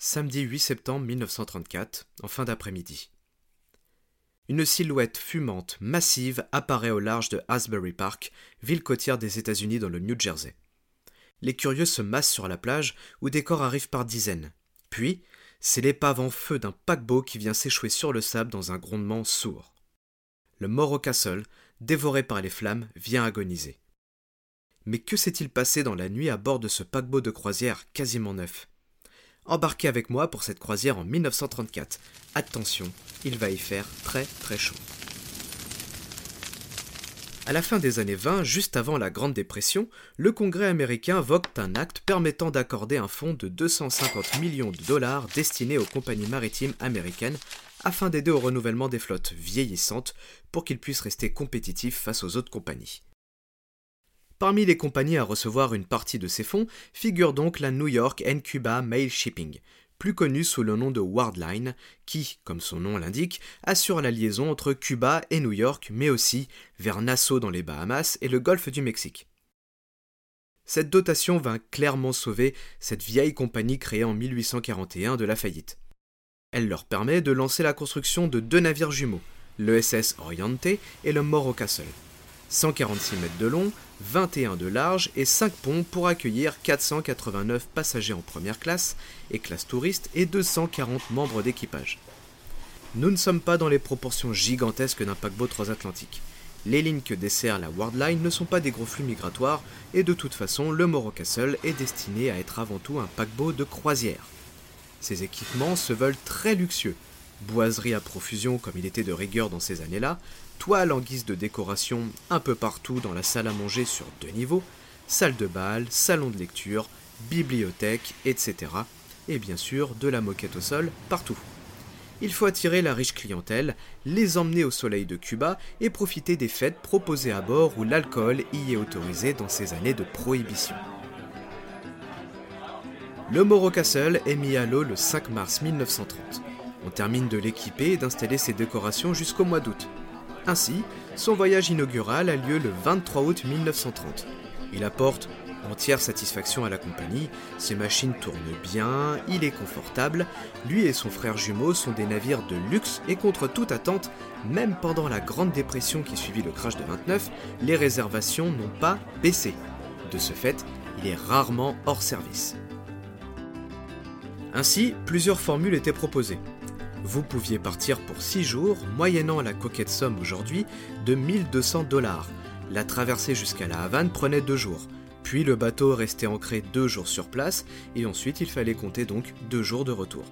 Samedi 8 septembre 1934, en fin d'après-midi. Une silhouette fumante, massive, apparaît au large de Asbury Park, ville côtière des États-Unis dans le New Jersey. Les curieux se massent sur la plage où des corps arrivent par dizaines. Puis, c'est l'épave en feu d'un paquebot qui vient s'échouer sur le sable dans un grondement sourd. Le Morro Castle, dévoré par les flammes, vient agoniser. Mais que s'est-il passé dans la nuit à bord de ce paquebot de croisière quasiment neuf? Embarquez avec moi pour cette croisière en 1934. Attention, il va y faire très très chaud. À la fin des années 20, juste avant la Grande Dépression, le Congrès américain vote un acte permettant d'accorder un fonds de 250 millions de dollars destiné aux compagnies maritimes américaines afin d'aider au renouvellement des flottes vieillissantes pour qu'ils puissent rester compétitifs face aux autres compagnies. Parmi les compagnies à recevoir une partie de ces fonds figure donc la New York and Cuba Mail Shipping, plus connue sous le nom de Wardline, qui, comme son nom l'indique, assure la liaison entre Cuba et New York, mais aussi vers Nassau dans les Bahamas et le golfe du Mexique. Cette dotation vint clairement sauver cette vieille compagnie créée en 1841 de la faillite. Elle leur permet de lancer la construction de deux navires jumeaux, le SS Oriente et le Morro Castle. 146 mètres de long, 21 de large et 5 ponts pour accueillir 489 passagers en première classe et classe touriste et 240 membres d'équipage. Nous ne sommes pas dans les proportions gigantesques d'un paquebot transatlantique. Les lignes que dessert la Wardline ne sont pas des gros flux migratoires et de toute façon le Morro Castle est destiné à être avant tout un paquebot de croisière. Ces équipements se veulent très luxueux, boiserie à profusion comme il était de rigueur dans ces années-là, toile en guise de décoration un peu partout dans la salle à manger sur deux niveaux, salle de bal, salon de lecture, bibliothèque, etc. Et bien sûr de la moquette au sol partout. Il faut attirer la riche clientèle, les emmener au soleil de Cuba et profiter des fêtes proposées à bord où l'alcool y est autorisé dans ces années de prohibition. Le Morro Castle est mis à l'eau le 5 mars 1930. On termine de l'équiper et d'installer ses décorations jusqu'au mois d'août. Ainsi, son voyage inaugural a lieu le 23 août 1930. Il apporte entière satisfaction à la compagnie, ses machines tournent bien, il est confortable, lui et son frère jumeau sont des navires de luxe et contre toute attente, même pendant la grande dépression qui suivit le crash de 29, les réservations n'ont pas baissé. De ce fait, il est rarement hors service. Ainsi, plusieurs formules étaient proposées. Vous pouviez partir pour 6 jours, moyennant la coquette somme aujourd'hui de 1200 dollars. La traversée jusqu'à la Havane prenait 2 jours. Puis le bateau restait ancré 2 jours sur place et ensuite il fallait compter donc 2 jours de retour.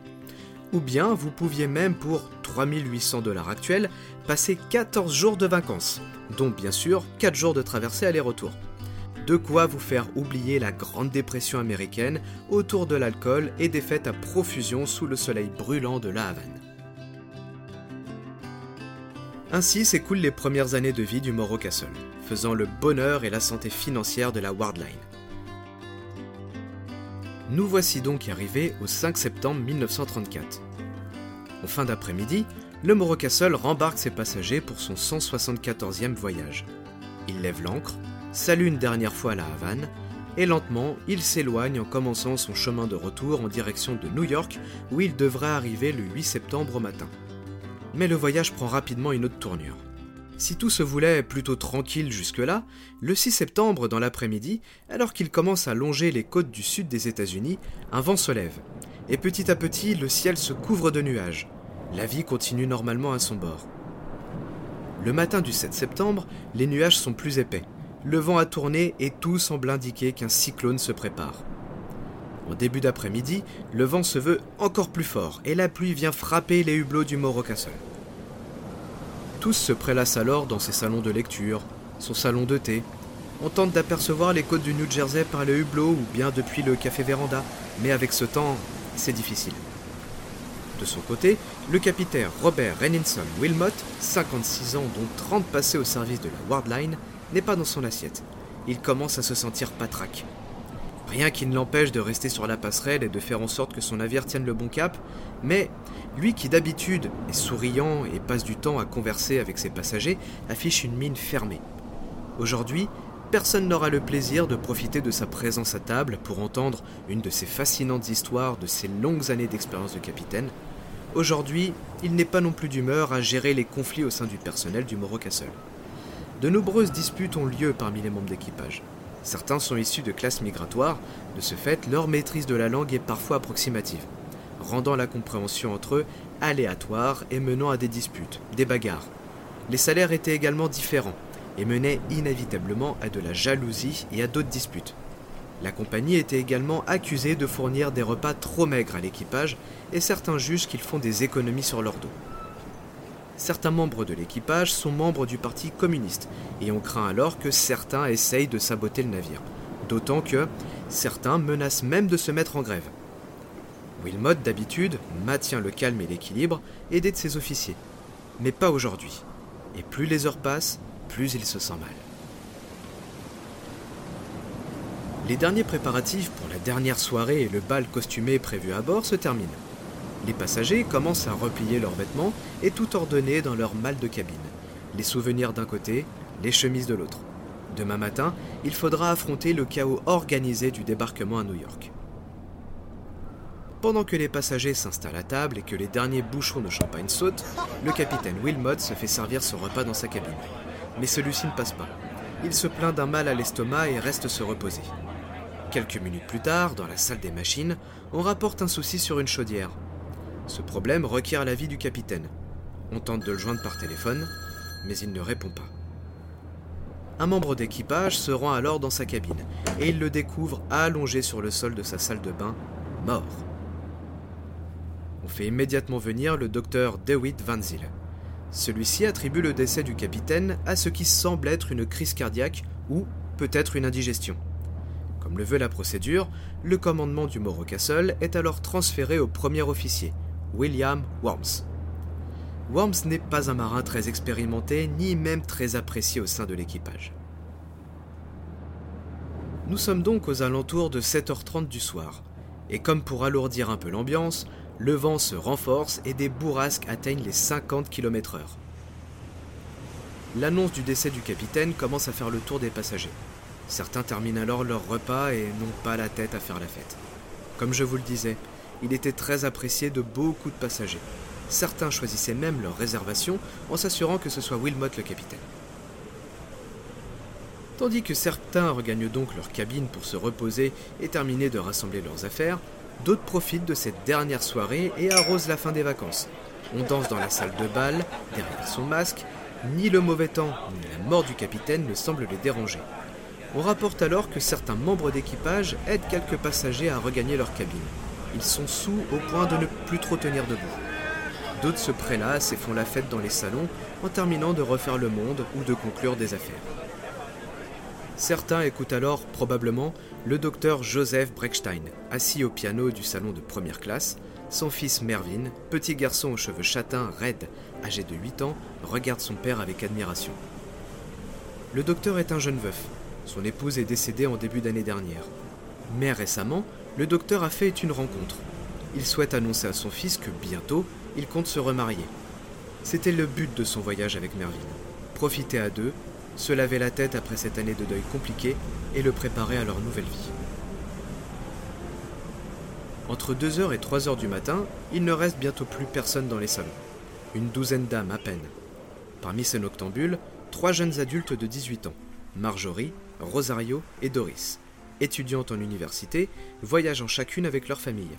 Ou bien vous pouviez même pour 3800 dollars actuels passer 14 jours de vacances, dont bien sûr 4 jours de traversée aller-retour. De quoi vous faire oublier la Grande Dépression américaine autour de l'alcool et des fêtes à profusion sous le soleil brûlant de la Havane. Ainsi s'écoulent les premières années de vie du Morro Castle, faisant le bonheur et la santé financière de la Wardline. Nous voici donc arrivés au 5 septembre 1934. En fin d'après-midi, le Morro Castle rembarque ses passagers pour son 174e voyage. Il lève l'ancre, salue une dernière fois la Havane, et lentement, il s'éloigne en commençant son chemin de retour en direction de New York, où il devrait arriver le 8 septembre au matin. Mais le voyage prend rapidement une autre tournure. Si tout se voulait plutôt tranquille jusque-là, le 6 septembre dans l'après-midi, alors qu'il commence à longer les côtes du sud des États-Unis, un vent se lève, et petit à petit le ciel se couvre de nuages. La vie continue normalement à son bord. Le matin du 7 septembre, les nuages sont plus épais, le vent a tourné et tout semble indiquer qu'un cyclone se prépare. En début d'après-midi, le vent se veut encore plus fort et la pluie vient frapper les hublots du Morro Castle. Tous se prélassent alors dans ses salons de lecture, son salon de thé. On tente d'apercevoir les côtes du New Jersey par le hublot ou bien depuis le café Véranda, mais avec ce temps, c'est difficile. De son côté, le capitaine Robert Renninson Wilmot, 56 ans dont 30 passés au service de la Wardline, n'est pas dans son assiette. Il commence à se sentir patraque. Rien qui ne l'empêche de rester sur la passerelle et de faire en sorte que son navire tienne le bon cap, mais lui qui d'habitude est souriant et passe du temps à converser avec ses passagers, affiche une mine fermée. Aujourd'hui, personne n'aura le plaisir de profiter de sa présence à table pour entendre une de ces fascinantes histoires de ses longues années d'expérience de capitaine. Aujourd'hui, il n'est pas non plus d'humeur à gérer les conflits au sein du personnel du Morro Castle. De nombreuses disputes ont lieu parmi les membres d'équipage. Certains sont issus de classes migratoires, de ce fait, leur maîtrise de la langue est parfois approximative, rendant la compréhension entre eux aléatoire et menant à des disputes, des bagarres. Les salaires étaient également différents, et menait inévitablement à de la jalousie et à d'autres disputes. La compagnie était également accusée de fournir des repas trop maigres à l'équipage et certains jugent qu'ils font des économies sur leur dos. Certains membres de l'équipage sont membres du Parti communiste et on craint alors que certains essayent de saboter le navire, d'autant que certains menacent même de se mettre en grève. Wilmot, d'habitude, maintient le calme et l'équilibre, aidé de ses officiers. Mais pas aujourd'hui. Et plus les heures passent, plus il se sent mal. Les derniers préparatifs pour la dernière soirée et le bal costumé prévu à bord se terminent. Les passagers commencent à replier leurs vêtements et tout ordonner dans leur malle de cabine. Les souvenirs d'un côté, les chemises de l'autre. Demain matin, il faudra affronter le chaos organisé du débarquement à New York. Pendant que les passagers s'installent à table et que les derniers bouchons de champagne sautent, le capitaine Wilmot se fait servir son repas dans sa cabine mais celui-ci ne passe pas. Il se plaint d'un mal à l'estomac et reste se reposer. Quelques minutes plus tard, dans la salle des machines, on rapporte un souci sur une chaudière. Ce problème requiert l'avis du capitaine. On tente de le joindre par téléphone, mais il ne répond pas. Un membre d'équipage se rend alors dans sa cabine et il le découvre allongé sur le sol de sa salle de bain, mort. On fait immédiatement venir le docteur DeWitt Van Zyl. Celui-ci attribue le décès du capitaine à ce qui semble être une crise cardiaque ou peut-être une indigestion. Comme le veut la procédure, le commandement du Morro Castle est alors transféré au premier officier, William Worms. Worms n'est pas un marin très expérimenté ni même très apprécié au sein de l'équipage. Nous sommes donc aux alentours de 7h30 du soir, et comme pour alourdir un peu l'ambiance, le vent se renforce et des bourrasques atteignent les 50 km/h. L'annonce du décès du capitaine commence à faire le tour des passagers. Certains terminent alors leur repas et n'ont pas la tête à faire la fête. Comme je vous le disais, il était très apprécié de beaucoup de passagers. Certains choisissaient même leur réservation en s'assurant que ce soit Wilmot le capitaine. Tandis que certains regagnent donc leur cabine pour se reposer et terminer de rassembler leurs affaires, D'autres profitent de cette dernière soirée et arrosent la fin des vacances. On danse dans la salle de bal, derrière son masque, ni le mauvais temps ni la mort du capitaine ne semblent les déranger. On rapporte alors que certains membres d'équipage aident quelques passagers à regagner leur cabine. Ils sont sous au point de ne plus trop tenir debout. D'autres se prélassent et font la fête dans les salons en terminant de refaire le monde ou de conclure des affaires. Certains écoutent alors probablement le docteur Joseph Breckstein, assis au piano du salon de première classe. Son fils Mervyn, petit garçon aux cheveux châtains raides, âgé de 8 ans, regarde son père avec admiration. Le docteur est un jeune veuf. Son épouse est décédée en début d'année dernière. Mais récemment, le docteur a fait une rencontre. Il souhaite annoncer à son fils que bientôt, il compte se remarier. C'était le but de son voyage avec Mervyn. Profiter à deux se laver la tête après cette année de deuil compliqué et le préparer à leur nouvelle vie. Entre 2h et 3h du matin, il ne reste bientôt plus personne dans les salons. Une douzaine d'âmes à peine. Parmi ces noctambules, trois jeunes adultes de 18 ans, Marjorie, Rosario et Doris, étudiantes en université, voyageant chacune avec leur famille.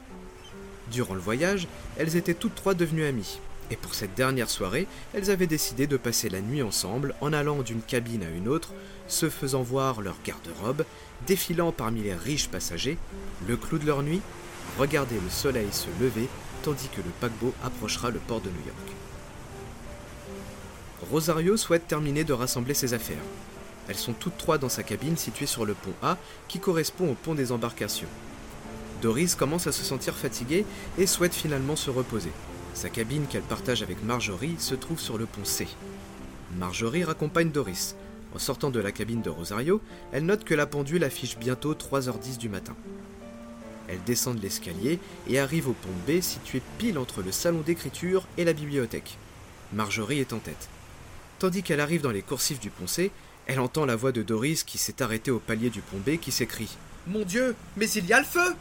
Durant le voyage, elles étaient toutes trois devenues amies, et pour cette dernière soirée, elles avaient décidé de passer la nuit ensemble en allant d'une cabine à une autre, se faisant voir leur garde-robe, défilant parmi les riches passagers, le clou de leur nuit, regarder le soleil se lever tandis que le paquebot approchera le port de New York. Rosario souhaite terminer de rassembler ses affaires. Elles sont toutes trois dans sa cabine située sur le pont A qui correspond au pont des embarcations. Doris commence à se sentir fatiguée et souhaite finalement se reposer. Sa cabine qu'elle partage avec Marjorie se trouve sur le pont C. Marjorie raccompagne Doris. En sortant de la cabine de Rosario, elle note que la pendule affiche bientôt 3h10 du matin. Elle descend de l'escalier et arrive au pont B situé pile entre le salon d'écriture et la bibliothèque. Marjorie est en tête. Tandis qu'elle arrive dans les coursifs du pont C, Elle entend la voix de Doris qui s'est arrêtée au palier du pont B qui s'écrie Mon Dieu, mais il y a le feu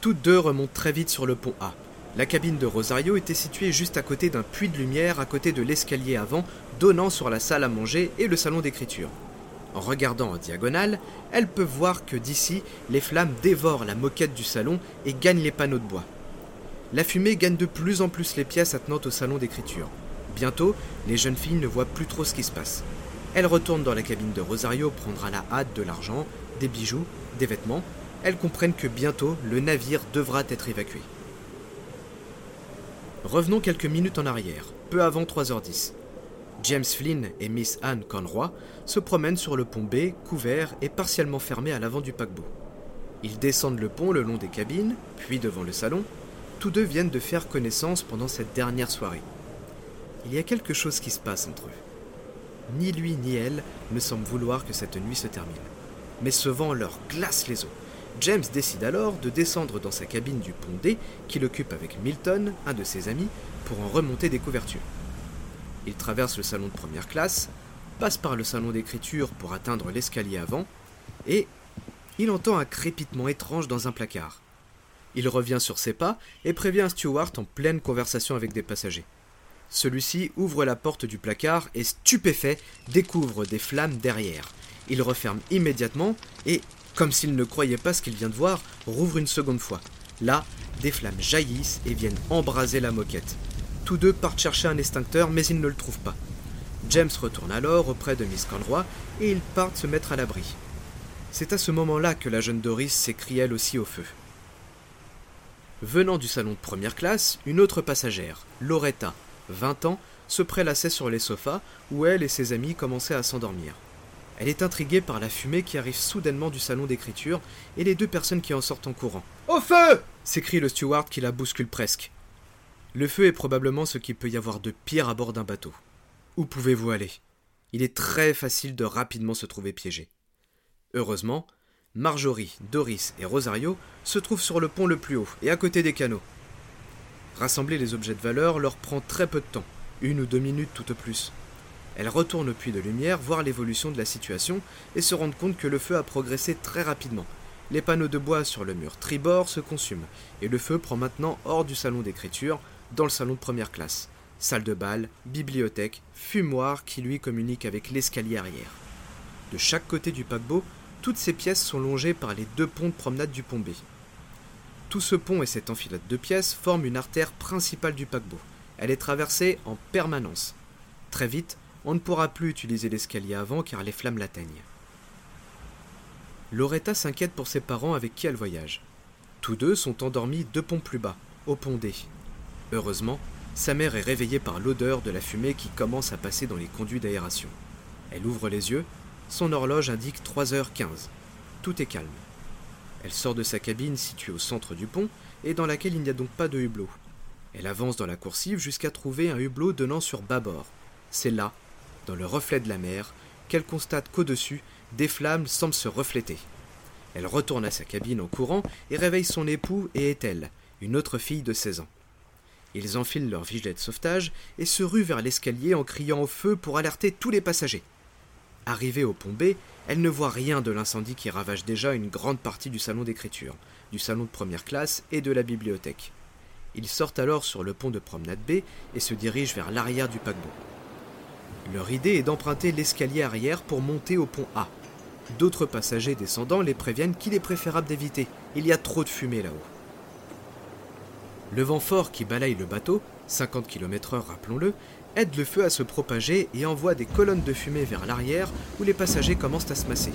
Toutes deux remontent très vite sur le pont A. La cabine de Rosario était située juste à côté d'un puits de lumière à côté de l'escalier avant donnant sur la salle à manger et le salon d'écriture. En regardant en diagonale, elles peuvent voir que d'ici, les flammes dévorent la moquette du salon et gagnent les panneaux de bois. La fumée gagne de plus en plus les pièces attenantes au salon d'écriture. Bientôt, les jeunes filles ne voient plus trop ce qui se passe. Elles retournent dans la cabine de Rosario prendre à la hâte de l'argent, des bijoux, des vêtements. Elles comprennent que bientôt, le navire devra être évacué. Revenons quelques minutes en arrière, peu avant 3h10. James Flynn et Miss Anne Conroy se promènent sur le pont B, couvert et partiellement fermé à l'avant du paquebot. Ils descendent le pont le long des cabines, puis devant le salon. Tous deux viennent de faire connaissance pendant cette dernière soirée. Il y a quelque chose qui se passe entre eux. Ni lui ni elle ne semblent vouloir que cette nuit se termine. Mais ce vent leur glace les os. James décide alors de descendre dans sa cabine du pont D, qu'il occupe avec Milton, un de ses amis, pour en remonter des couvertures. Il traverse le salon de première classe, passe par le salon d'écriture pour atteindre l'escalier avant, et il entend un crépitement étrange dans un placard. Il revient sur ses pas et prévient un steward en pleine conversation avec des passagers. Celui-ci ouvre la porte du placard et, stupéfait, découvre des flammes derrière. Il referme immédiatement et, comme s'il ne croyait pas ce qu'il vient de voir, rouvre une seconde fois. Là, des flammes jaillissent et viennent embraser la moquette. Tous deux partent chercher un extincteur, mais ils ne le trouvent pas. James retourne alors auprès de Miss Conroy et ils partent se mettre à l'abri. C'est à ce moment-là que la jeune Doris s'écrie elle aussi au feu. Venant du salon de première classe, une autre passagère, Loretta, 20 ans, se prélassait sur les sofas où elle et ses amis commençaient à s'endormir. Elle est intriguée par la fumée qui arrive soudainement du salon d'écriture et les deux personnes qui en sortent en courant. Au feu s'écrie le steward qui la bouscule presque. Le feu est probablement ce qu'il peut y avoir de pire à bord d'un bateau. Où pouvez-vous aller? Il est très facile de rapidement se trouver piégé. Heureusement, Marjorie, Doris et Rosario se trouvent sur le pont le plus haut et à côté des canaux. Rassembler les objets de valeur leur prend très peu de temps, une ou deux minutes tout au plus. Elles retournent au puits de lumière voir l'évolution de la situation et se rendent compte que le feu a progressé très rapidement. Les panneaux de bois sur le mur tribord se consument et le feu prend maintenant hors du salon d'écriture, dans le salon de première classe. Salle de bal, bibliothèque, fumoir qui lui communique avec l'escalier arrière. De chaque côté du paquebot, toutes ces pièces sont longées par les deux ponts de promenade du pont B. Tout ce pont et cette enfilade de pièces forment une artère principale du paquebot. Elle est traversée en permanence. Très vite, on ne pourra plus utiliser l'escalier avant car les flammes l'atteignent. Loretta s'inquiète pour ses parents avec qui elle voyage. Tous deux sont endormis deux ponts plus bas, au pont D. Heureusement, sa mère est réveillée par l'odeur de la fumée qui commence à passer dans les conduits d'aération. Elle ouvre les yeux, son horloge indique 3h15. Tout est calme. Elle sort de sa cabine située au centre du pont et dans laquelle il n'y a donc pas de hublot. Elle avance dans la coursive jusqu'à trouver un hublot donnant sur bâbord. C'est là, dans le reflet de la mer, qu'elle constate qu'au-dessus, des flammes semblent se refléter. Elle retourne à sa cabine en courant et réveille son époux et Ethel, une autre fille de 16 ans. Ils enfilent leur gilet de sauvetage et se ruent vers l'escalier en criant au feu pour alerter tous les passagers. Arrivée au pont B, elle ne voit rien de l'incendie qui ravage déjà une grande partie du salon d'écriture, du salon de première classe et de la bibliothèque. Ils sortent alors sur le pont de promenade B et se dirigent vers l'arrière du paquebot. Leur idée est d'emprunter l'escalier arrière pour monter au pont A. D'autres passagers descendant les préviennent qu'il est préférable d'éviter, il y a trop de fumée là-haut. Le vent fort qui balaye le bateau, 50 km/h rappelons-le, aide le feu à se propager et envoie des colonnes de fumée vers l'arrière où les passagers commencent à se masser.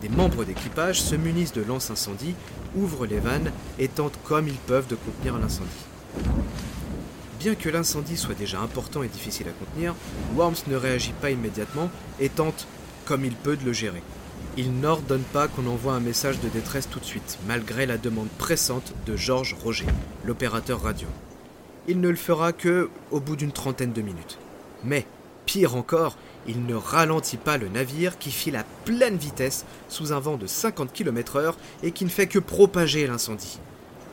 Des membres d'équipage se munissent de lance-incendie, ouvrent les vannes et tentent comme ils peuvent de contenir l'incendie. Bien que l'incendie soit déjà important et difficile à contenir, Worms ne réagit pas immédiatement et tente, comme il peut, de le gérer. Il n'ordonne pas qu'on envoie un message de détresse tout de suite, malgré la demande pressante de Georges Roger, l'opérateur radio. Il ne le fera que au bout d'une trentaine de minutes. Mais, pire encore, il ne ralentit pas le navire qui file à pleine vitesse sous un vent de 50 km/h et qui ne fait que propager l'incendie.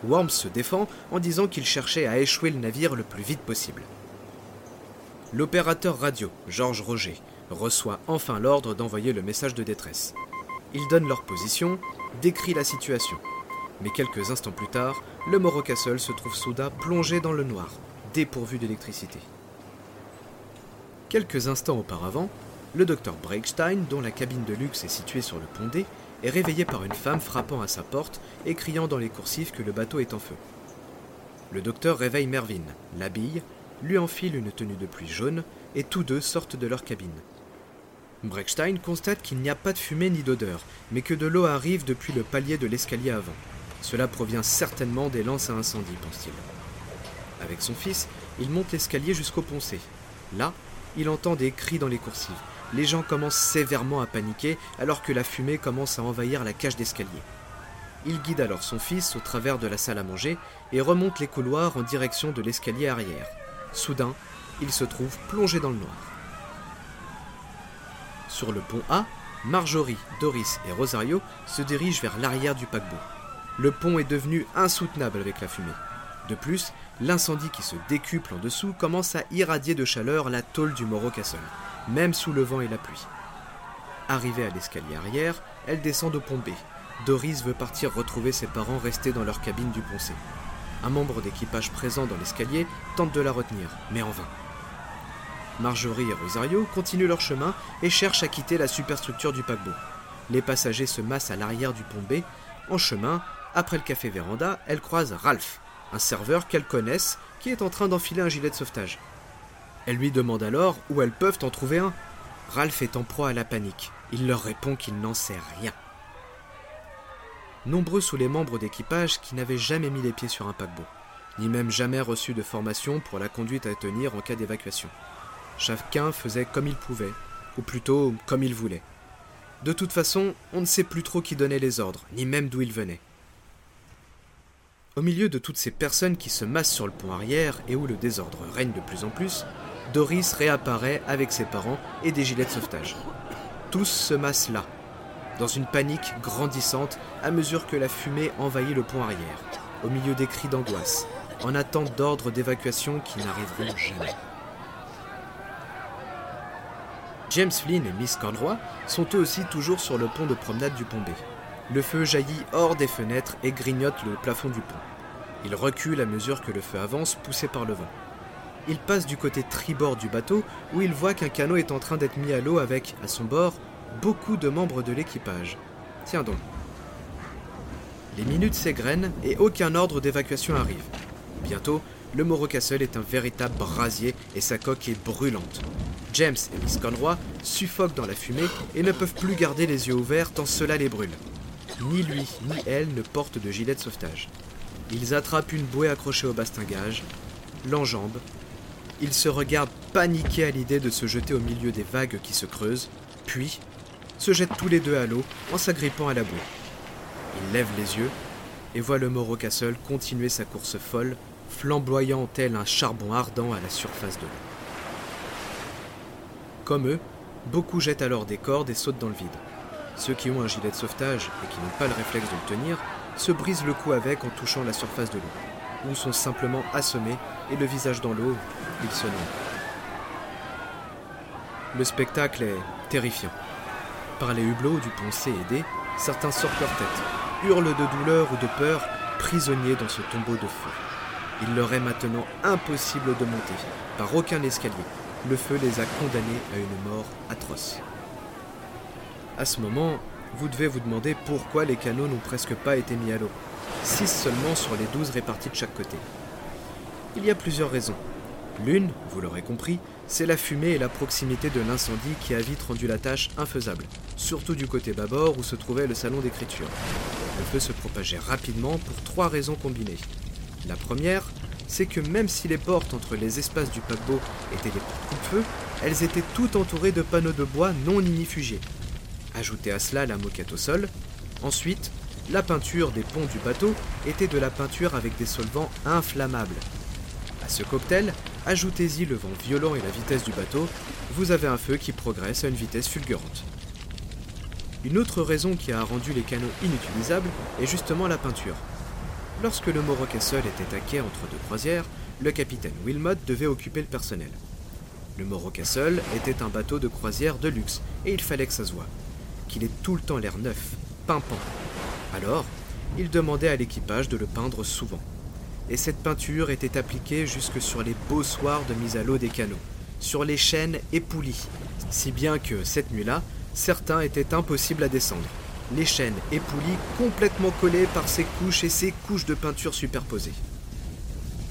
Worms se défend en disant qu'il cherchait à échouer le navire le plus vite possible. L'opérateur radio, Georges Roger, reçoit enfin l'ordre d'envoyer le message de détresse. Il donne leur position, décrit la situation. Mais quelques instants plus tard, le Morro Castle se trouve soudain plongé dans le noir, dépourvu d'électricité. Quelques instants auparavant, le docteur Breakstein, dont la cabine de luxe est située sur le pont D, est réveillé par une femme frappant à sa porte et criant dans les coursives que le bateau est en feu. Le docteur réveille Mervyn, l'habille, lui enfile une tenue de pluie jaune et tous deux sortent de leur cabine. Breckstein constate qu'il n'y a pas de fumée ni d'odeur, mais que de l'eau arrive depuis le palier de l'escalier avant. Cela provient certainement des lances à incendie, pense-t-il. Avec son fils, il monte l'escalier jusqu'au pont C. Là, il entend des cris dans les coursives. Les gens commencent sévèrement à paniquer alors que la fumée commence à envahir la cage d'escalier. Il guide alors son fils au travers de la salle à manger et remonte les couloirs en direction de l'escalier arrière. Soudain, il se trouve plongé dans le noir. Sur le pont A, Marjorie, Doris et Rosario se dirigent vers l'arrière du paquebot. Le pont est devenu insoutenable avec la fumée. De plus, l'incendie qui se décuple en dessous commence à irradier de chaleur la tôle du Morro Castle, même sous le vent et la pluie. Arrivée à l'escalier arrière, elle descend au pont B. Doris veut partir retrouver ses parents restés dans leur cabine du pont C. Un membre d'équipage présent dans l'escalier tente de la retenir, mais en vain. Marjorie et Rosario continuent leur chemin et cherchent à quitter la superstructure du paquebot. Les passagers se massent à l'arrière du pont B. En chemin, après le café Véranda, elles croisent Ralph, un serveur qu'elles connaissent qui est en train d'enfiler un gilet de sauvetage. Elle lui demande alors où elles peuvent en trouver un. Ralph est en proie à la panique. Il leur répond qu'il n'en sait rien. Nombreux sont les membres d'équipage qui n'avaient jamais mis les pieds sur un paquebot, ni même jamais reçu de formation pour la conduite à tenir en cas d'évacuation. Chacun faisait comme il pouvait, ou plutôt comme il voulait. De toute façon, on ne sait plus trop qui donnait les ordres, ni même d'où ils venaient. Au milieu de toutes ces personnes qui se massent sur le pont arrière et où le désordre règne de plus en plus, Doris réapparaît avec ses parents et des gilets de sauvetage. Tous se massent là, dans une panique grandissante à mesure que la fumée envahit le pont arrière, au milieu des cris d'angoisse, en attente d'ordres d'évacuation qui n'arriveront jamais. James Flynn et Miss Conroy sont eux aussi toujours sur le pont de promenade du pont B. Le feu jaillit hors des fenêtres et grignote le plafond du pont. Il recule à mesure que le feu avance, poussé par le vent. Il passe du côté tribord du bateau où il voit qu'un canot est en train d'être mis à l'eau avec, à son bord, beaucoup de membres de l'équipage. Tiens donc. Les minutes s'égrènent et aucun ordre d'évacuation arrive. Bientôt, le Morro Castle est un véritable brasier et sa coque est brûlante. James et Miss Conroy suffoquent dans la fumée et ne peuvent plus garder les yeux ouverts tant cela les brûle. Ni lui ni elle ne portent de gilet de sauvetage. Ils attrapent une bouée accrochée au bastingage, l'enjambent. Ils se regardent paniqués à l'idée de se jeter au milieu des vagues qui se creusent, puis se jettent tous les deux à l'eau en s'agrippant à la bouée. Ils lèvent les yeux et voient le Morro Castle continuer sa course folle, flamboyant tel un charbon ardent à la surface de l'eau. Comme eux, beaucoup jettent alors des cordes et sautent dans le vide. Ceux qui ont un gilet de sauvetage et qui n'ont pas le réflexe de le tenir se brisent le cou avec en touchant la surface de l'eau, ou sont simplement assommés et le visage dans l'eau, ils se noient. Le spectacle est terrifiant. Par les hublots du pont C et D, certains sortent leur tête, hurlent de douleur ou de peur, prisonniers dans ce tombeau de feu. Il leur est maintenant impossible de monter, par aucun escalier. Le feu les a condamnés à une mort atroce. À ce moment, vous devez vous demander pourquoi les canaux n'ont presque pas été mis à l'eau. Six seulement sur les douze répartis de chaque côté. Il y a plusieurs raisons. L'une, vous l'aurez compris, c'est la fumée et la proximité de l'incendie qui a vite rendu la tâche infaisable, surtout du côté bâbord où se trouvait le salon d'écriture. Le feu se propageait rapidement pour trois raisons combinées. La première, c'est que même si les portes entre les espaces du paquebot étaient des coupe-feu, elles étaient toutes entourées de panneaux de bois non ignifugés. Ajoutez à cela la moquette au sol. Ensuite, la peinture des ponts du bateau était de la peinture avec des solvants inflammables. À ce cocktail, ajoutez-y le vent violent et la vitesse du bateau, vous avez un feu qui progresse à une vitesse fulgurante. Une autre raison qui a rendu les canaux inutilisables est justement la peinture. Lorsque le Morro Castle était à quai entre deux croisières, le capitaine Wilmot devait occuper le personnel. Le Morro Castle était un bateau de croisière de luxe, et il fallait que ça se voie. Qu'il ait tout le temps l'air neuf, pimpant. Alors, il demandait à l'équipage de le peindre souvent. Et cette peinture était appliquée jusque sur les beaux soirs de mise à l'eau des canaux, sur les chaînes et poulies, si bien que, cette nuit-là, certains étaient impossibles à descendre. Les chaînes et poulies complètement collées par ces couches et ces couches de peinture superposées.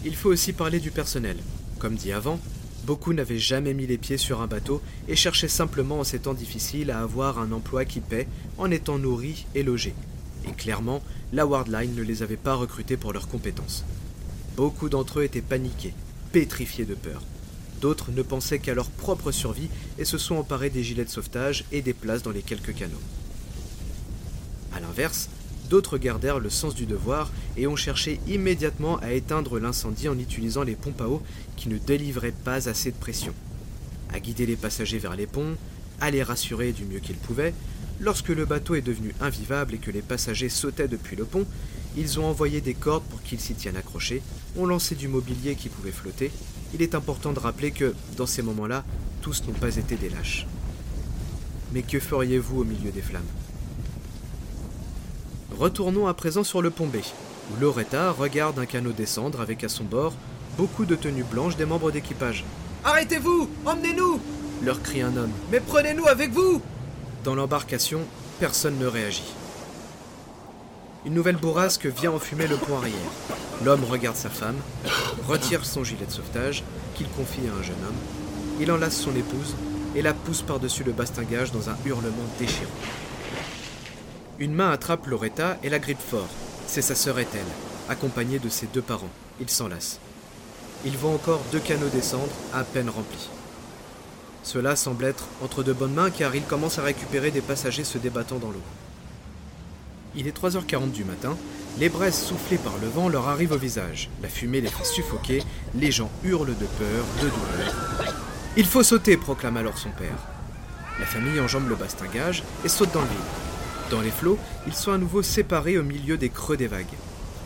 Il faut aussi parler du personnel. Comme dit avant, beaucoup n'avaient jamais mis les pieds sur un bateau et cherchaient simplement en ces temps difficiles à avoir un emploi qui paie en étant nourris et logés. Et clairement, la Wardline ne les avait pas recrutés pour leurs compétences. Beaucoup d'entre eux étaient paniqués, pétrifiés de peur. D'autres ne pensaient qu'à leur propre survie et se sont emparés des gilets de sauvetage et des places dans les quelques canaux. A l'inverse, d'autres gardèrent le sens du devoir et ont cherché immédiatement à éteindre l'incendie en utilisant les pompes à eau qui ne délivraient pas assez de pression, à guider les passagers vers les ponts, à les rassurer du mieux qu'ils pouvaient, Lorsque le bateau est devenu invivable et que les passagers sautaient depuis le pont, ils ont envoyé des cordes pour qu'ils s'y tiennent accrochés, ont lancé du mobilier qui pouvait flotter. Il est important de rappeler que, dans ces moments-là, tous n'ont pas été des lâches. Mais que feriez-vous au milieu des flammes? Retournons à présent sur le pont B, où Loretta regarde un canot descendre avec à son bord beaucoup de tenues blanches des membres d'équipage. Arrêtez-vous Emmenez-nous leur crie un homme. Mais prenez-nous avec vous dans l'embarcation, personne ne réagit. Une nouvelle bourrasque vient enfumer le pont arrière. L'homme regarde sa femme, retire son gilet de sauvetage, qu'il confie à un jeune homme. Il enlace son épouse et la pousse par-dessus le bastingage dans un hurlement déchirant. Une main attrape Loretta et la grippe fort. C'est sa sœur Ethel, accompagnée de ses deux parents. Ils s'enlacent. Ils voient encore deux canots descendre, à peine remplis. Cela semble être entre de bonnes mains car il commence à récupérer des passagers se débattant dans l'eau. Il est 3h40 du matin, les braises soufflées par le vent leur arrivent au visage, la fumée les fait suffoquer, les gens hurlent de peur, de douleur. Il faut sauter, proclame alors son père. La famille enjambe le bastingage et saute dans le vide. Dans les flots, ils sont à nouveau séparés au milieu des creux des vagues.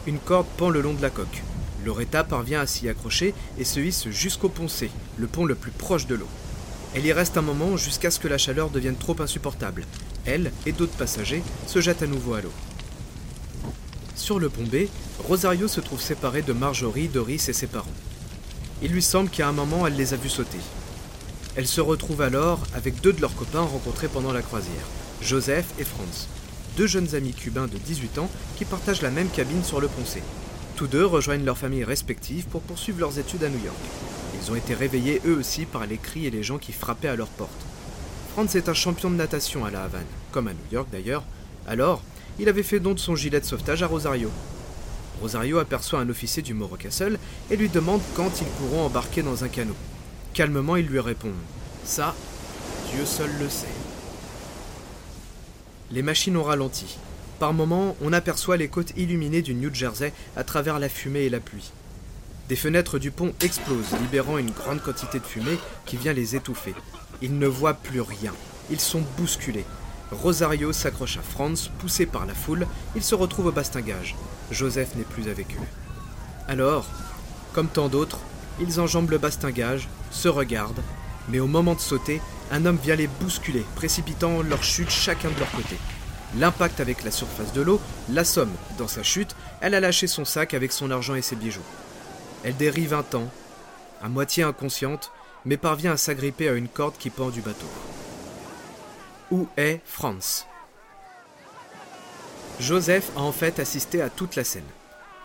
Une corde pend le long de la coque. Loretta parvient à s'y accrocher et se hisse jusqu'au pont C, le pont le plus proche de l'eau. Elle y reste un moment jusqu'à ce que la chaleur devienne trop insupportable. Elle et d'autres passagers se jettent à nouveau à l'eau. Sur le pont B, Rosario se trouve séparée de Marjorie, Doris et ses parents. Il lui semble qu'à un moment elle les a vus sauter. Elle se retrouve alors avec deux de leurs copains rencontrés pendant la croisière, Joseph et Franz, deux jeunes amis cubains de 18 ans qui partagent la même cabine sur le pont C. Tous deux rejoignent leurs familles respectives pour poursuivre leurs études à New York. Ils ont été réveillés eux aussi par les cris et les gens qui frappaient à leur porte. Franz est un champion de natation à la Havane, comme à New York d'ailleurs. Alors, il avait fait don de son gilet de sauvetage à Rosario. Rosario aperçoit un officier du Moro Castle et lui demande quand ils pourront embarquer dans un canot. Calmement, il lui répond Ça, Dieu seul le sait. Les machines ont ralenti. Par moments, on aperçoit les côtes illuminées du New Jersey à travers la fumée et la pluie. Des fenêtres du pont explosent, libérant une grande quantité de fumée qui vient les étouffer. Ils ne voient plus rien. Ils sont bousculés. Rosario s'accroche à Franz, poussé par la foule. Il se retrouve au bastingage. Joseph n'est plus avec eux. Alors, comme tant d'autres, ils enjambent le bastingage, se regardent, mais au moment de sauter, un homme vient les bousculer, précipitant leur chute chacun de leur côté. L'impact avec la surface de l'eau l'assomme. Dans sa chute, elle a lâché son sac avec son argent et ses bijoux. Elle dérive un temps, à moitié inconsciente, mais parvient à s'agripper à une corde qui pend du bateau. Où est Franz? Joseph a en fait assisté à toute la scène.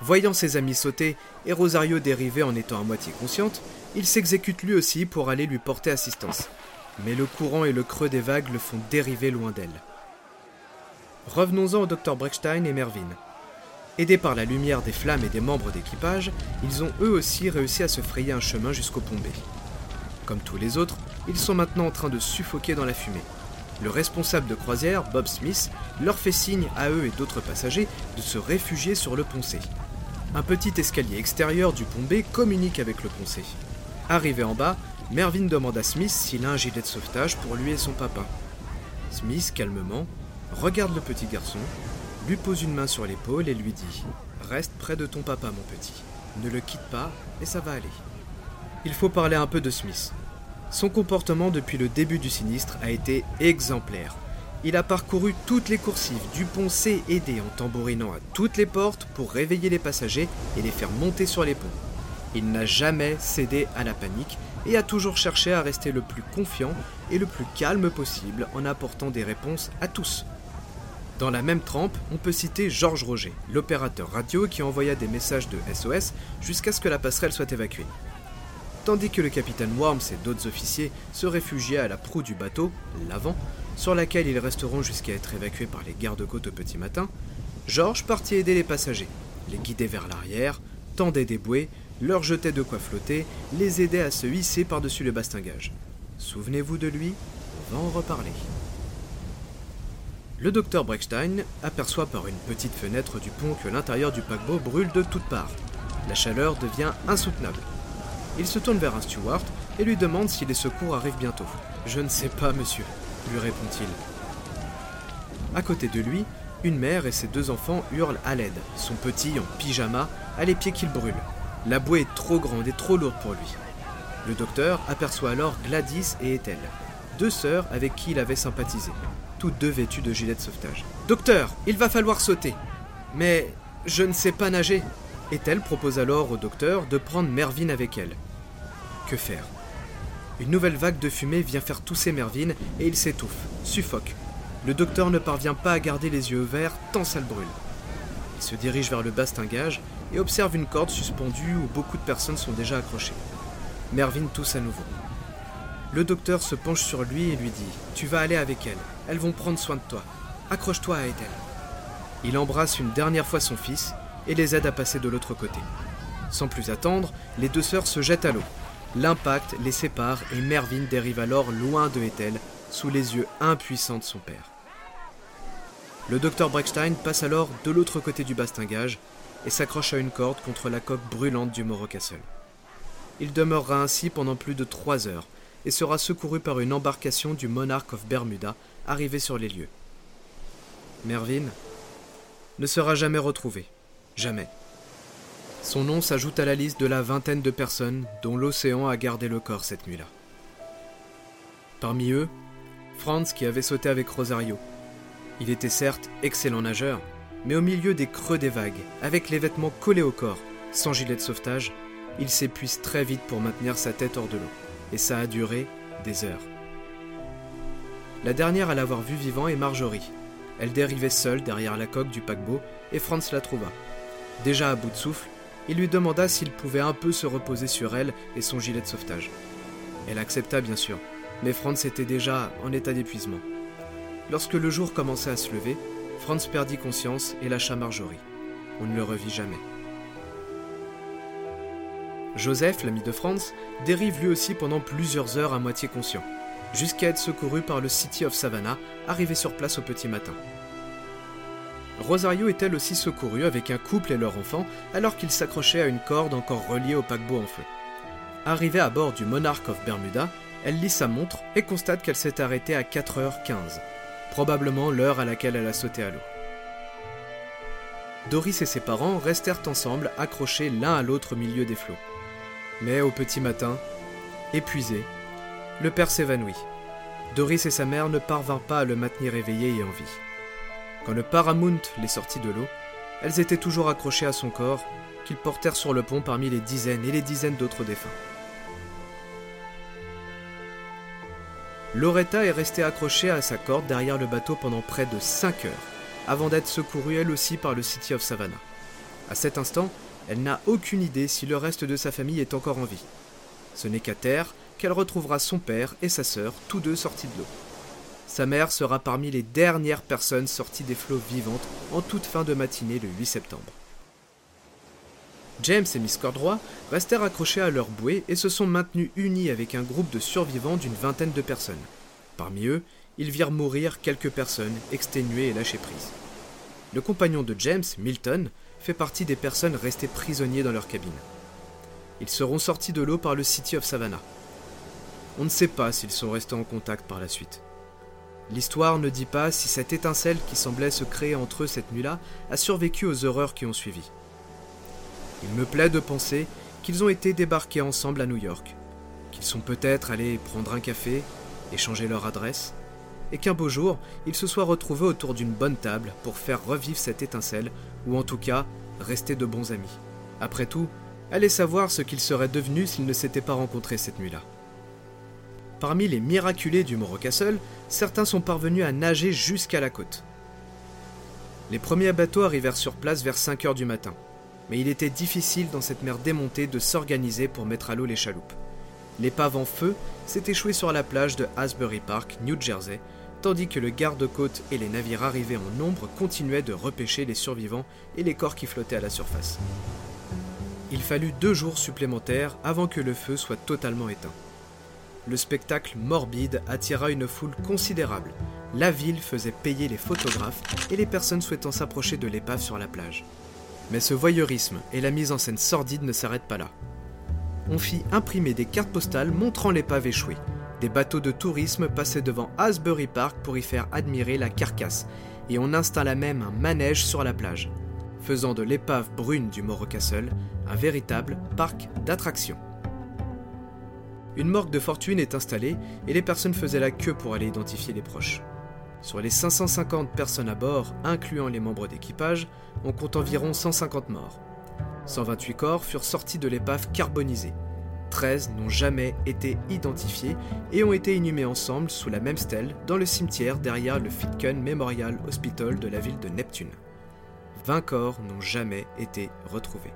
Voyant ses amis sauter et Rosario dériver en étant à moitié consciente, il s'exécute lui aussi pour aller lui porter assistance. Mais le courant et le creux des vagues le font dériver loin d'elle. Revenons-en au docteur Breckstein et Mervyn. Aidés par la lumière des flammes et des membres d'équipage, ils ont eux aussi réussi à se frayer un chemin jusqu'au pont. Comme tous les autres, ils sont maintenant en train de suffoquer dans la fumée. Le responsable de croisière, Bob Smith, leur fait signe à eux et d'autres passagers de se réfugier sur le pont. Un petit escalier extérieur du pont communique avec le pont. Arrivé en bas, Mervyn demande à Smith s'il a un gilet de sauvetage pour lui et son papa. Smith, calmement, regarde le petit garçon, lui pose une main sur l'épaule et lui dit Reste près de ton papa, mon petit. Ne le quitte pas et ça va aller. Il faut parler un peu de Smith. Son comportement depuis le début du sinistre a été exemplaire. Il a parcouru toutes les coursives du pont C et D en tambourinant à toutes les portes pour réveiller les passagers et les faire monter sur les ponts. Il n'a jamais cédé à la panique et a toujours cherché à rester le plus confiant et le plus calme possible en apportant des réponses à tous. Dans la même trempe, on peut citer Georges Roger, l'opérateur radio qui envoya des messages de SOS jusqu'à ce que la passerelle soit évacuée. Tandis que le capitaine Worms et d'autres officiers se réfugiaient à la proue du bateau, l'avant, sur laquelle ils resteront jusqu'à être évacués par les gardes-côtes au petit matin, Georges partit aider les passagers, les guider vers l'arrière, tendait des bouées, leur jetait de quoi flotter, les aidait à se hisser par-dessus le bastingage. Souvenez-vous de lui, on va en reparler. Le docteur Breckstein aperçoit par une petite fenêtre du pont que l'intérieur du paquebot brûle de toutes parts. La chaleur devient insoutenable. Il se tourne vers un steward et lui demande si les secours arrivent bientôt. Je ne sais pas, monsieur, lui répond-il. À côté de lui, une mère et ses deux enfants hurlent à l'aide. Son petit, en pyjama, a les pieds qu'il brûle. La bouée est trop grande et trop lourde pour lui. Le docteur aperçoit alors Gladys et Ethel, deux sœurs avec qui il avait sympathisé, toutes deux vêtues de gilets de sauvetage. Docteur, il va falloir sauter. Mais je ne sais pas nager. Ethel propose alors au docteur de prendre Mervyn avec elle. Que faire? Une nouvelle vague de fumée vient faire tousser Mervyn et il s'étouffe, suffoque. Le docteur ne parvient pas à garder les yeux ouverts tant ça le brûle. Il se dirige vers le bastingage et observe une corde suspendue où beaucoup de personnes sont déjà accrochées. Mervyn tousse à nouveau. Le docteur se penche sur lui et lui dit Tu vas aller avec elles, elles vont prendre soin de toi. Accroche-toi à Ethel. Il embrasse une dernière fois son fils et les aide à passer de l'autre côté. Sans plus attendre, les deux sœurs se jettent à l'eau. L'impact les sépare et Mervyn dérive alors loin de Ethel, sous les yeux impuissants de son père. Le docteur Breckstein passe alors de l'autre côté du bastingage et s'accroche à une corde contre la coque brûlante du Morro Castle. Il demeurera ainsi pendant plus de trois heures et sera secouru par une embarcation du Monarch of Bermuda arrivé sur les lieux. Mervyn ne sera jamais retrouvé. Jamais. Son nom s'ajoute à la liste de la vingtaine de personnes dont l'océan a gardé le corps cette nuit-là. Parmi eux, Franz qui avait sauté avec Rosario. Il était certes excellent nageur, mais au milieu des creux des vagues, avec les vêtements collés au corps, sans gilet de sauvetage, il s'épuise très vite pour maintenir sa tête hors de l'eau, et ça a duré des heures. La dernière à l'avoir vu vivant est Marjorie. Elle dérivait seule derrière la coque du paquebot et Franz la trouva. Déjà à bout de souffle, il lui demanda s'il pouvait un peu se reposer sur elle et son gilet de sauvetage. Elle accepta bien sûr, mais Franz était déjà en état d'épuisement. Lorsque le jour commençait à se lever, Franz perdit conscience et lâcha Marjorie. On ne le revit jamais. Joseph, l'ami de Franz, dérive lui aussi pendant plusieurs heures à moitié conscient, jusqu'à être secouru par le City of Savannah, arrivé sur place au petit matin. Rosario est elle aussi secourue avec un couple et leur enfant alors qu'ils s'accrochaient à une corde encore reliée au paquebot en feu. Arrivée à bord du Monarch of Bermuda, elle lit sa montre et constate qu'elle s'est arrêtée à 4h15, probablement l'heure à laquelle elle a sauté à l'eau. Doris et ses parents restèrent ensemble accrochés l'un à l'autre au milieu des flots. Mais au petit matin, épuisé, le père s'évanouit. Doris et sa mère ne parvinrent pas à le maintenir éveillé et en vie. Quand le Paramount les sortit de l'eau, elles étaient toujours accrochées à son corps, qu'ils portèrent sur le pont parmi les dizaines et les dizaines d'autres défunts. Loretta est restée accrochée à sa corde derrière le bateau pendant près de 5 heures, avant d'être secourue elle aussi par le City of Savannah. À cet instant, elle n'a aucune idée si le reste de sa famille est encore en vie. Ce n'est qu'à terre qu'elle retrouvera son père et sa sœur, tous deux sortis de l'eau. Sa mère sera parmi les dernières personnes sorties des flots vivantes en toute fin de matinée le 8 septembre. James et Miss Cordroy restèrent accrochés à leur bouée et se sont maintenus unis avec un groupe de survivants d'une vingtaine de personnes. Parmi eux, ils virent mourir quelques personnes exténuées et lâchées prise. Le compagnon de James, Milton, fait partie des personnes restées prisonniers dans leur cabine. Ils seront sortis de l'eau par le City of Savannah. On ne sait pas s'ils sont restés en contact par la suite. L'histoire ne dit pas si cette étincelle qui semblait se créer entre eux cette nuit-là a survécu aux horreurs qui ont suivi. Il me plaît de penser qu'ils ont été débarqués ensemble à New York. qu'ils sont peut-être allés prendre un café, échanger leur adresse, et qu'un beau jour, ils se soient retrouvés autour d'une bonne table pour faire revivre cette étincelle, ou en tout cas, rester de bons amis. Après tout, allez savoir ce qu'ils seraient devenus s'ils ne s'étaient pas rencontrés cette nuit-là. Parmi les miraculés du Moro Castle, certains sont parvenus à nager jusqu'à la côte. Les premiers bateaux arrivèrent sur place vers 5 heures du matin, mais il était difficile dans cette mer démontée de s'organiser pour mettre à l'eau les chaloupes. L'épave en feu s'est échouée sur la plage de Asbury Park, New Jersey, tandis que le garde-côte et les navires arrivés en nombre continuaient de repêcher les survivants et les corps qui flottaient à la surface. Il fallut deux jours supplémentaires avant que le feu soit totalement éteint. Le spectacle morbide attira une foule considérable. La ville faisait payer les photographes et les personnes souhaitant s'approcher de l'épave sur la plage. Mais ce voyeurisme et la mise en scène sordide ne s'arrêtent pas là. On fit imprimer des cartes postales montrant l'épave échouée, des bateaux de tourisme passaient devant Asbury Park pour y faire admirer la carcasse, et on installa même un manège sur la plage, faisant de l'épave brune du Morro Castle un véritable parc d'attractions. Une morgue de fortune est installée et les personnes faisaient la queue pour aller identifier les proches. Sur les 550 personnes à bord, incluant les membres d'équipage, on compte environ 150 morts. 128 corps furent sortis de l'épave carbonisée, 13 n'ont jamais été identifiés et ont été inhumés ensemble sous la même stèle dans le cimetière derrière le Fitken Memorial Hospital de la ville de Neptune. 20 corps n'ont jamais été retrouvés.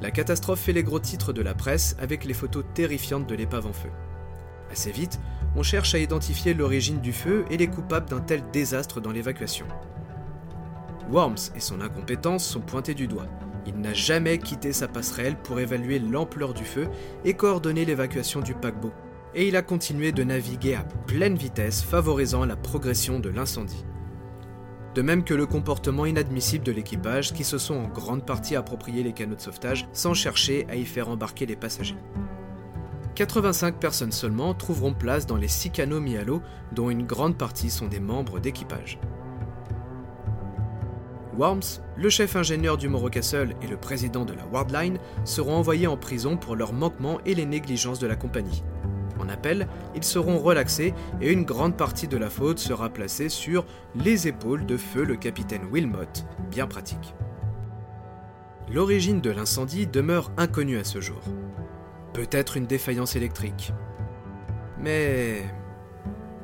La catastrophe fait les gros titres de la presse avec les photos terrifiantes de l'épave en feu. Assez vite, on cherche à identifier l'origine du feu et les coupables d'un tel désastre dans l'évacuation. Worms et son incompétence sont pointés du doigt. Il n'a jamais quitté sa passerelle pour évaluer l'ampleur du feu et coordonner l'évacuation du paquebot. Et il a continué de naviguer à pleine vitesse, favorisant la progression de l'incendie. De même que le comportement inadmissible de l'équipage qui se sont en grande partie appropriés les canaux de sauvetage sans chercher à y faire embarquer les passagers. 85 personnes seulement trouveront place dans les 6 canaux mis à l'eau, dont une grande partie sont des membres d'équipage. Worms, le chef ingénieur du Morro Castle et le président de la Wardline seront envoyés en prison pour leurs manquements et les négligences de la compagnie. En appel, ils seront relaxés et une grande partie de la faute sera placée sur les épaules de feu le capitaine Wilmot, bien pratique. L'origine de l'incendie demeure inconnue à ce jour. Peut-être une défaillance électrique. Mais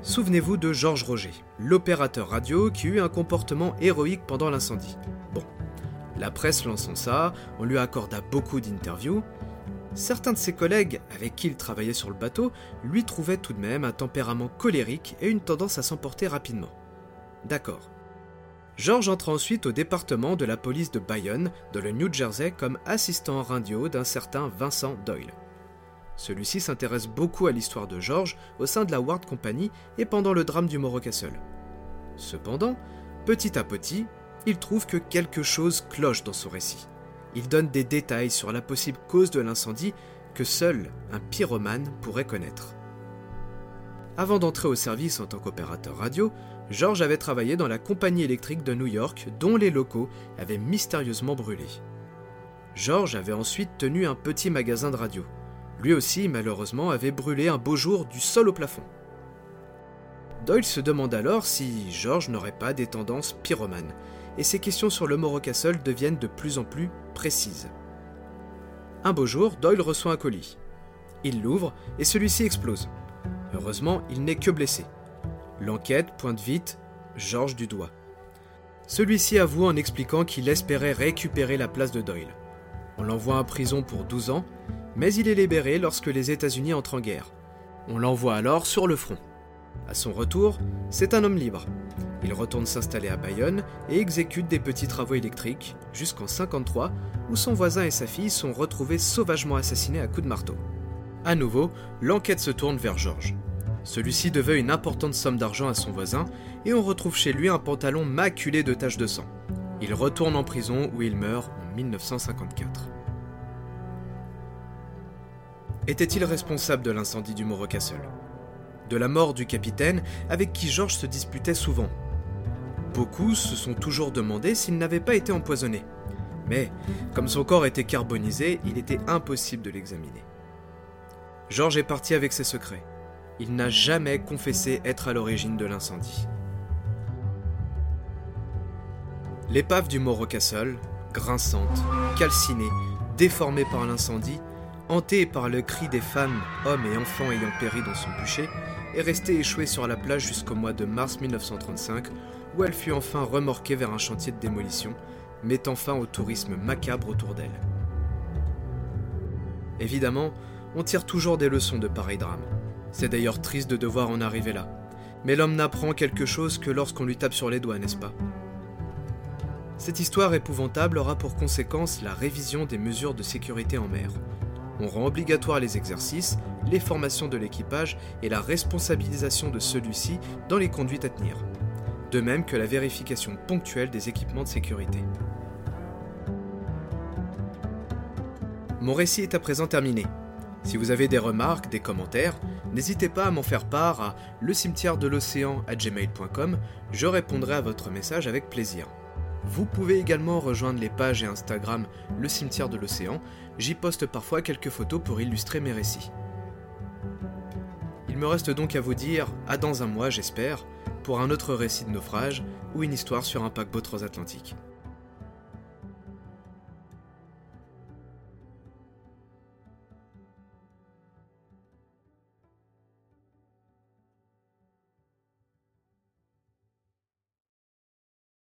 Souvenez-vous de Georges Roger, l'opérateur radio qui eut un comportement héroïque pendant l'incendie. Bon, la presse lançant ça, on lui accorda beaucoup d'interviews. Certains de ses collègues avec qui il travaillait sur le bateau lui trouvaient tout de même un tempérament colérique et une tendance à s'emporter rapidement. D'accord. Georges entra ensuite au département de la police de Bayonne, dans le New Jersey, comme assistant radio d'un certain Vincent Doyle. Celui-ci s'intéresse beaucoup à l'histoire de George au sein de la Ward Company et pendant le drame du Morro Castle. Cependant, petit à petit, il trouve que quelque chose cloche dans son récit. Il donne des détails sur la possible cause de l'incendie que seul un pyromane pourrait connaître. Avant d'entrer au service en tant qu'opérateur radio, George avait travaillé dans la compagnie électrique de New York dont les locaux avaient mystérieusement brûlé. George avait ensuite tenu un petit magasin de radio. Lui aussi, malheureusement, avait brûlé un beau jour du sol au plafond. Doyle se demande alors si George n'aurait pas des tendances pyromanes, et ses questions sur le Morro Castle deviennent de plus en plus précises. Un beau jour, Doyle reçoit un colis. Il l'ouvre et celui-ci explose. Heureusement, il n'est que blessé. L'enquête pointe vite George du doigt. Celui-ci avoue en expliquant qu'il espérait récupérer la place de Doyle. On l'envoie en prison pour 12 ans mais il est libéré lorsque les États-Unis entrent en guerre. On l'envoie alors sur le front. À son retour, c'est un homme libre. Il retourne s'installer à Bayonne et exécute des petits travaux électriques jusqu'en 53 où son voisin et sa fille sont retrouvés sauvagement assassinés à coups de marteau. À nouveau, l'enquête se tourne vers George. Celui-ci devait une importante somme d'argent à son voisin et on retrouve chez lui un pantalon maculé de taches de sang. Il retourne en prison où il meurt en 1954. Était-il responsable de l'incendie du Morro Castle? De la mort du capitaine avec qui Georges se disputait souvent? Beaucoup se sont toujours demandé s'il n'avait pas été empoisonné. Mais, comme son corps était carbonisé, il était impossible de l'examiner. George est parti avec ses secrets. Il n'a jamais confessé être à l'origine de l'incendie. L'épave du Morro Castle, grinçante, calcinée, déformée par l'incendie, hantée par le cri des femmes, hommes et enfants ayant péri dans son bûcher, est restée échouée sur la plage jusqu'au mois de mars 1935, où elle fut enfin remorquée vers un chantier de démolition, mettant fin au tourisme macabre autour d'elle. Évidemment, on tire toujours des leçons de pareils drames. C'est d'ailleurs triste de devoir en arriver là. Mais l'homme n'apprend quelque chose que lorsqu'on lui tape sur les doigts, n'est-ce pas? Cette histoire épouvantable aura pour conséquence la révision des mesures de sécurité en mer. On rend obligatoire les exercices, les formations de l'équipage et la responsabilisation de celui-ci dans les conduites à tenir. De même que la vérification ponctuelle des équipements de sécurité. Mon récit est à présent terminé. Si vous avez des remarques, des commentaires, n'hésitez pas à m'en faire part à le cimetière de l'océan à gmail.com, je répondrai à votre message avec plaisir. Vous pouvez également rejoindre les pages et Instagram Le cimetière de l'océan, j'y poste parfois quelques photos pour illustrer mes récits. Il me reste donc à vous dire à dans un mois j'espère, pour un autre récit de naufrage ou une histoire sur un paquebot transatlantique.